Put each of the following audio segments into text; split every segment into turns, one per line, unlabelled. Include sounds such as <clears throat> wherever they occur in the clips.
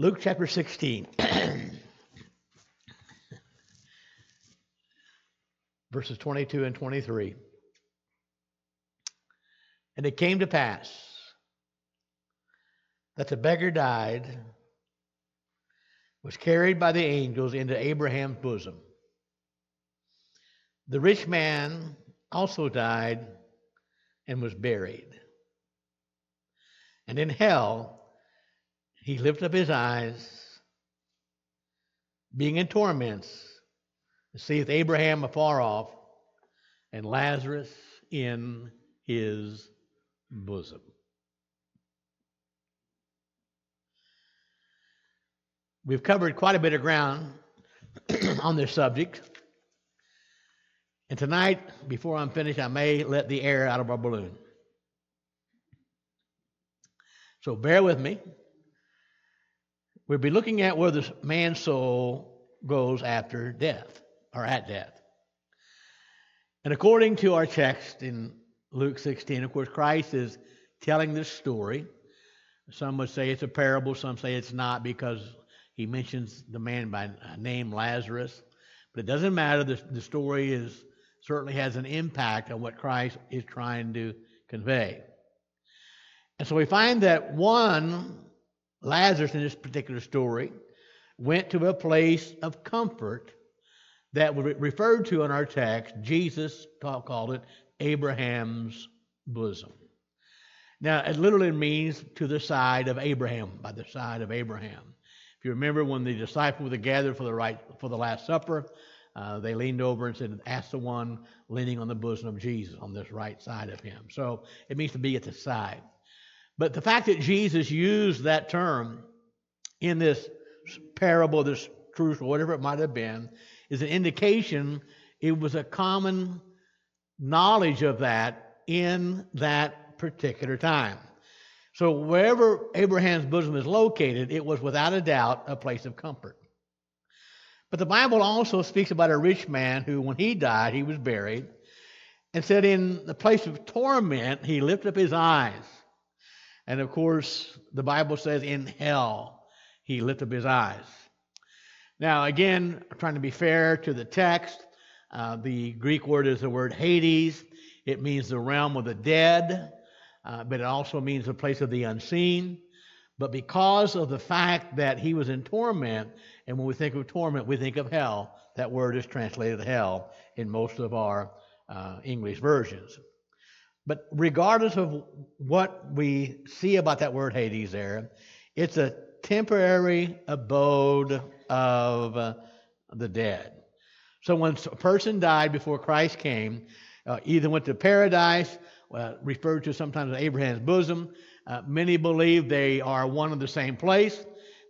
Luke chapter 16. <clears throat> Verses 22 and 23. And it came to pass that the beggar died, was carried by the angels into Abraham's bosom. The rich man also died and was buried. And in hell, he lifted up his eyes, being in torments, and seeth Abraham afar off, and Lazarus in his bosom. We've covered quite a bit of ground <clears throat> on this subject. And tonight, before I'm finished, I may let the air out of our balloon. So bear with me. We'll be looking at where the man's soul goes after death or at death. And according to our text in Luke 16, of course, Christ is telling this story. Some would say it's a parable, some say it's not because he mentions the man by name Lazarus. But it doesn't matter. The, the story is certainly has an impact on what Christ is trying to convey. And so we find that one, Lazarus in this particular story, went to a place of comfort that was referred to in our text. Jesus called it Abraham's bosom. Now, it literally means to the side of Abraham, by the side of Abraham. If you remember when the disciples were gathered for the right for the Last Supper, uh, they leaned over and said, Ask the one leaning on the bosom of Jesus on this right side of him. So it means to be at the side. But the fact that Jesus used that term in this parable, this truth, or whatever it might have been, is an indication it was a common knowledge of that in that particular time. So wherever Abraham's bosom is located, it was without a doubt a place of comfort. But the Bible also speaks about a rich man who, when he died, he was buried, and said, In the place of torment, he lifted up his eyes. And of course, the Bible says, In hell, he lifted up his eyes. Now, again, trying to be fair to the text, uh, the Greek word is the word Hades. It means the realm of the dead, uh, but it also means the place of the unseen. But because of the fact that he was in torment, and when we think of torment, we think of hell. That word is translated hell in most of our uh, English versions. But regardless of what we see about that word Hades there, it's a temporary abode of uh, the dead. So when a person died before Christ came, uh, either went to paradise, uh, referred to sometimes as Abraham's bosom. Uh, many believe they are one and the same place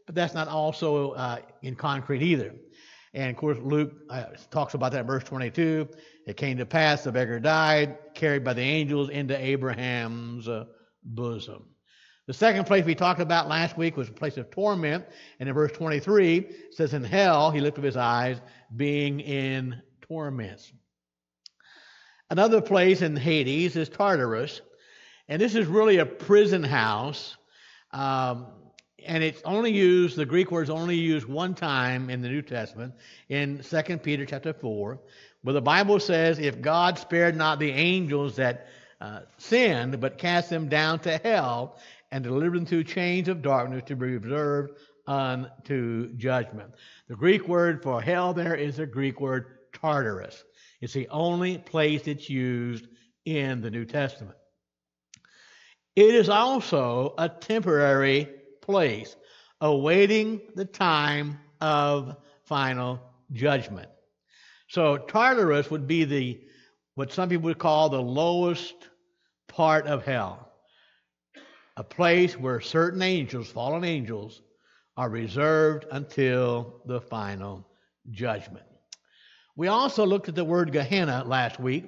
but that's not also uh, in concrete either. And of course, Luke uh, talks about that in verse 22. It came to pass the beggar died, carried by the angels into Abraham's uh, bosom. The second place we talked about last week was a place of torment. And in verse 23, it says, In hell he lifted up his eyes, being in torments. Another place in Hades is Tartarus. And this is really a prison house. Um, and it's only used, the Greek word is only used one time in the New Testament, in 2 Peter chapter 4, where the Bible says, If God spared not the angels that uh, sinned, but cast them down to hell, and delivered them through chains of darkness to be reserved unto judgment. The Greek word for hell there is the Greek word Tartarus. It's the only place it's used in the New Testament. It is also a temporary place, awaiting the time of final judgment. So Tartarus would be the what some people would call the lowest part of hell. A place where certain angels, fallen angels, are reserved until the final judgment. We also looked at the word Gehenna last week,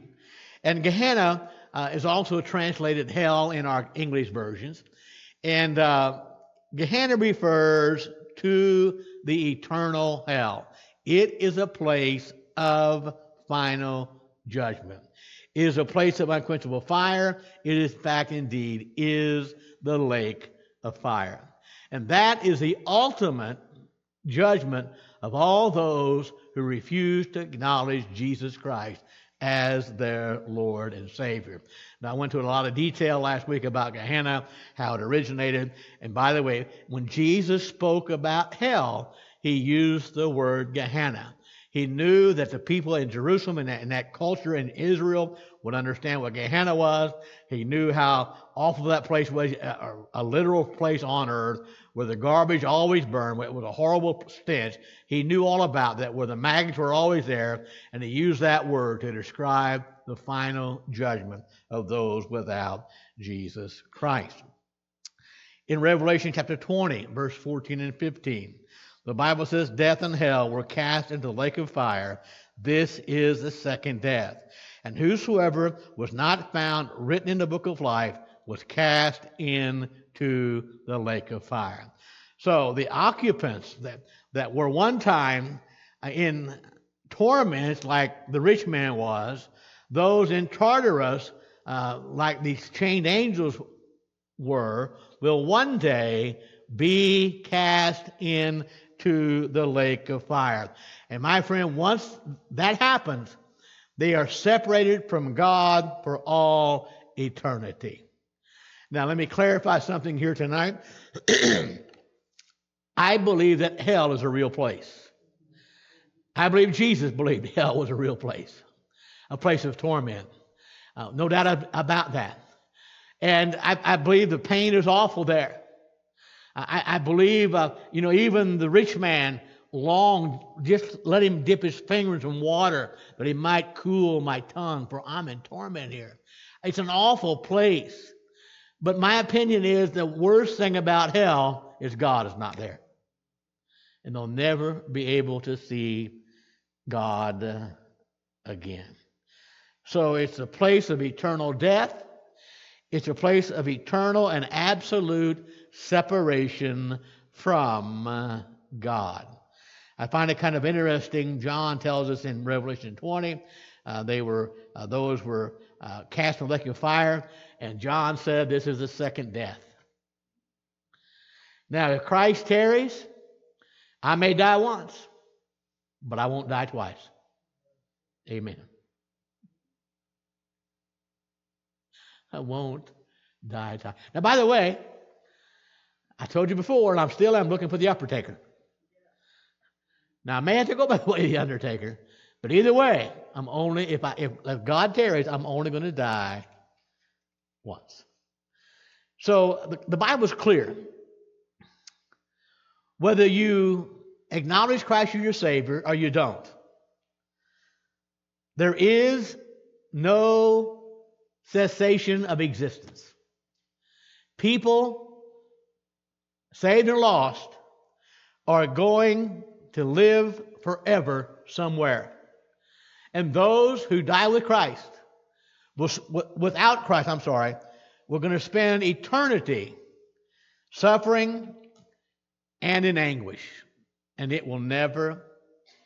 and Gehenna uh, is also translated hell in our English versions. And uh, Gehenna refers to the eternal hell. It is a place of final judgment. It is a place of unquenchable fire. It is, in fact, indeed, is the lake of fire. And that is the ultimate judgment of all those who refuse to acknowledge Jesus Christ as their Lord and Savior. Now, I went to a lot of detail last week about Gehenna, how it originated. And by the way, when Jesus spoke about hell, he used the word Gehenna. He knew that the people in Jerusalem and that, and that, culture in Israel would understand what Gehenna was. He knew how awful that place was, a, a, literal place on earth where the garbage always burned. It was a horrible stench. He knew all about that, where the maggots were always there, and he used that word to describe the final judgment of those without Jesus Christ. In Revelation chapter 20, verse 14 and 15, the Bible says, Death and hell were cast into the lake of fire. This is the second death. And whosoever was not found written in the book of life was cast into the lake of fire. So the occupants that, that were one time in torments, like the rich man was, those in Tartarus, uh, like these chained angels were, will one day be cast into the lake of fire. And my friend, once that happens, they are separated from God for all eternity. Now, let me clarify something here tonight. <clears throat> I believe that hell is a real place. I believe Jesus believed hell was a real place, a place of torment. Uh, no doubt about that. And I, I, believe the pain is awful there. I, I believe, uh, you know, even the rich man longed, just let him dip his fingers in water that he might cool my tongue, for I'm in torment here. It's an awful place. But my opinion is the worst thing about hell is God is not there. And they'll never be able to see God again. So it's a place of eternal death. It's a place of eternal and absolute separation from God. I find it kind of interesting. John tells us in Revelation 20, uh, they were uh, those were uh, cast the lake of fire, and John said this is the second death. Now, if Christ tarries, I may die once, but I won't die twice. Amen. I won't die. Now, by the way, I told you before, and I'm still I'm looking for the undertaker. Now, I may have to go by the way of the undertaker, but either way, I'm only if I if, if God tarries, I'm only going to die once. So the, the Bible's clear. Whether you acknowledge Christ as your Savior or you don't, there is no cessation of existence. People, saved or lost, are going to live forever somewhere. And those who die with Christ, without Christ, I'm sorry, we're going to spend eternity suffering and in anguish. And it will never,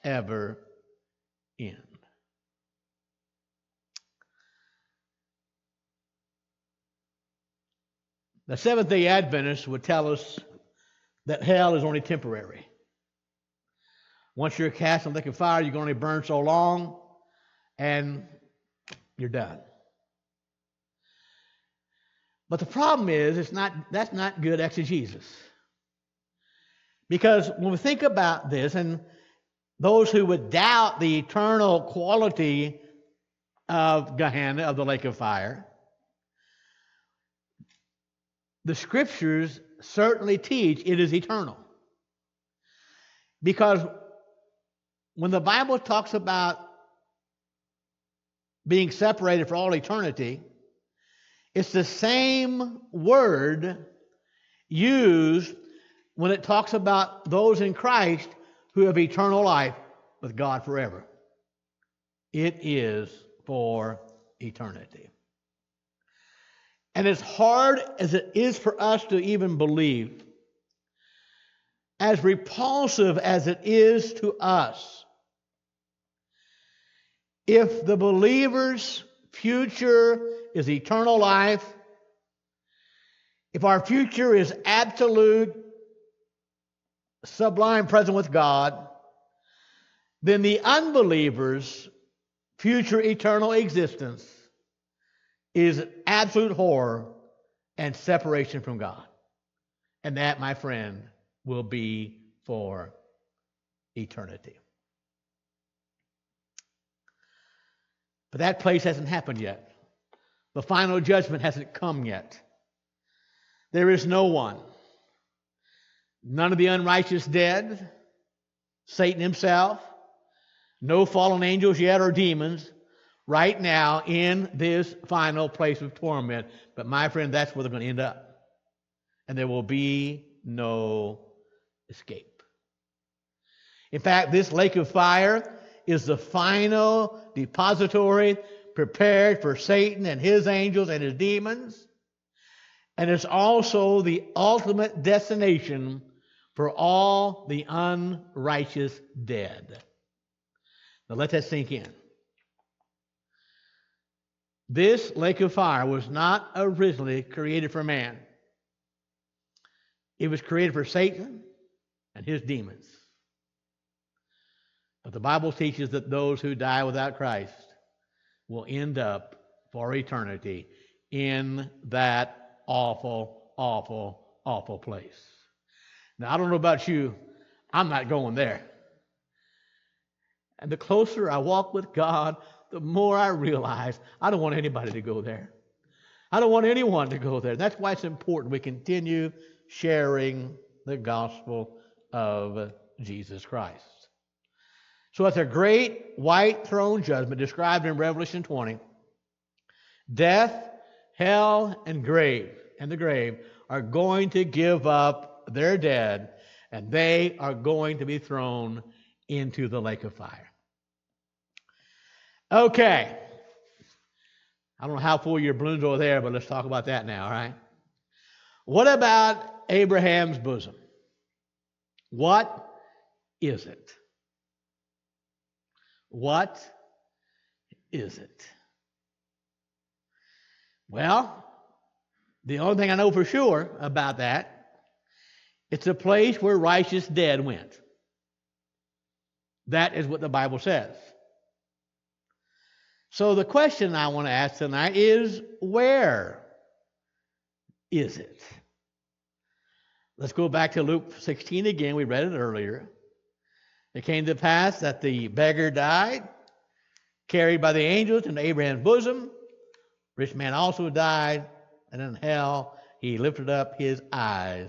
ever end. The Seventh day Adventists would tell us that hell is only temporary. Once you're cast in the lake of fire, you're going to burn so long and you're done. But the problem is, it's not, that's not good exegesis. Because when we think about this, and those who would doubt the eternal quality of Gehenna, of the lake of fire, the scriptures certainly teach it is eternal. Because when the Bible talks about being separated for all eternity, it's the same word used when it talks about those in Christ who have eternal life with God forever. It is for eternity. And as hard as it is for us to even believe, as repulsive as it is to us, if the believer's future is eternal life, if our future is absolute sublime presence with God, then the unbeliever's future eternal existence is absolute horror and separation from God. And that, my friend, will be for eternity. But that place hasn't happened yet. The final judgment hasn't come yet. There is no one, none of the unrighteous dead, Satan himself, no fallen angels yet or demons, right now in this final place of torment. But my friend, that's where they're going to end up. And there will be no escape. In fact, this lake of fire is the final depository prepared for Satan and his angels and his demons. And it's also the ultimate destination for all the unrighteous dead. Now let that sink in. This lake of fire was not originally created for man. It was created for Satan and his demons. But the Bible teaches that those who die without Christ will end up for eternity in that awful, awful, awful place. Now, I don't know about you, I'm not going there. And the closer I walk with God, the more I realize I don't want anybody to go there. I don't want anyone to go there. That's why it's important we continue sharing the gospel of Jesus Christ. So at the great white throne judgment described in Revelation 20, death, hell, and grave, and the grave are going to give up their dead, and they are going to be thrown into the lake of fire. Okay. I don't know how full your balloons are there, but let's talk about that now, all right? What about Abraham's bosom? What is it? What is it? Well, the only thing I know for sure about that, it's a place where righteous dead went. That is what the Bible says. So the question I want to ask tonight is where is it? Let's go back to Luke 16 again. We read it earlier. It came to pass that the beggar died, carried by the angels into Abraham's bosom. Rich man also died, and in hell he lifted up his eyes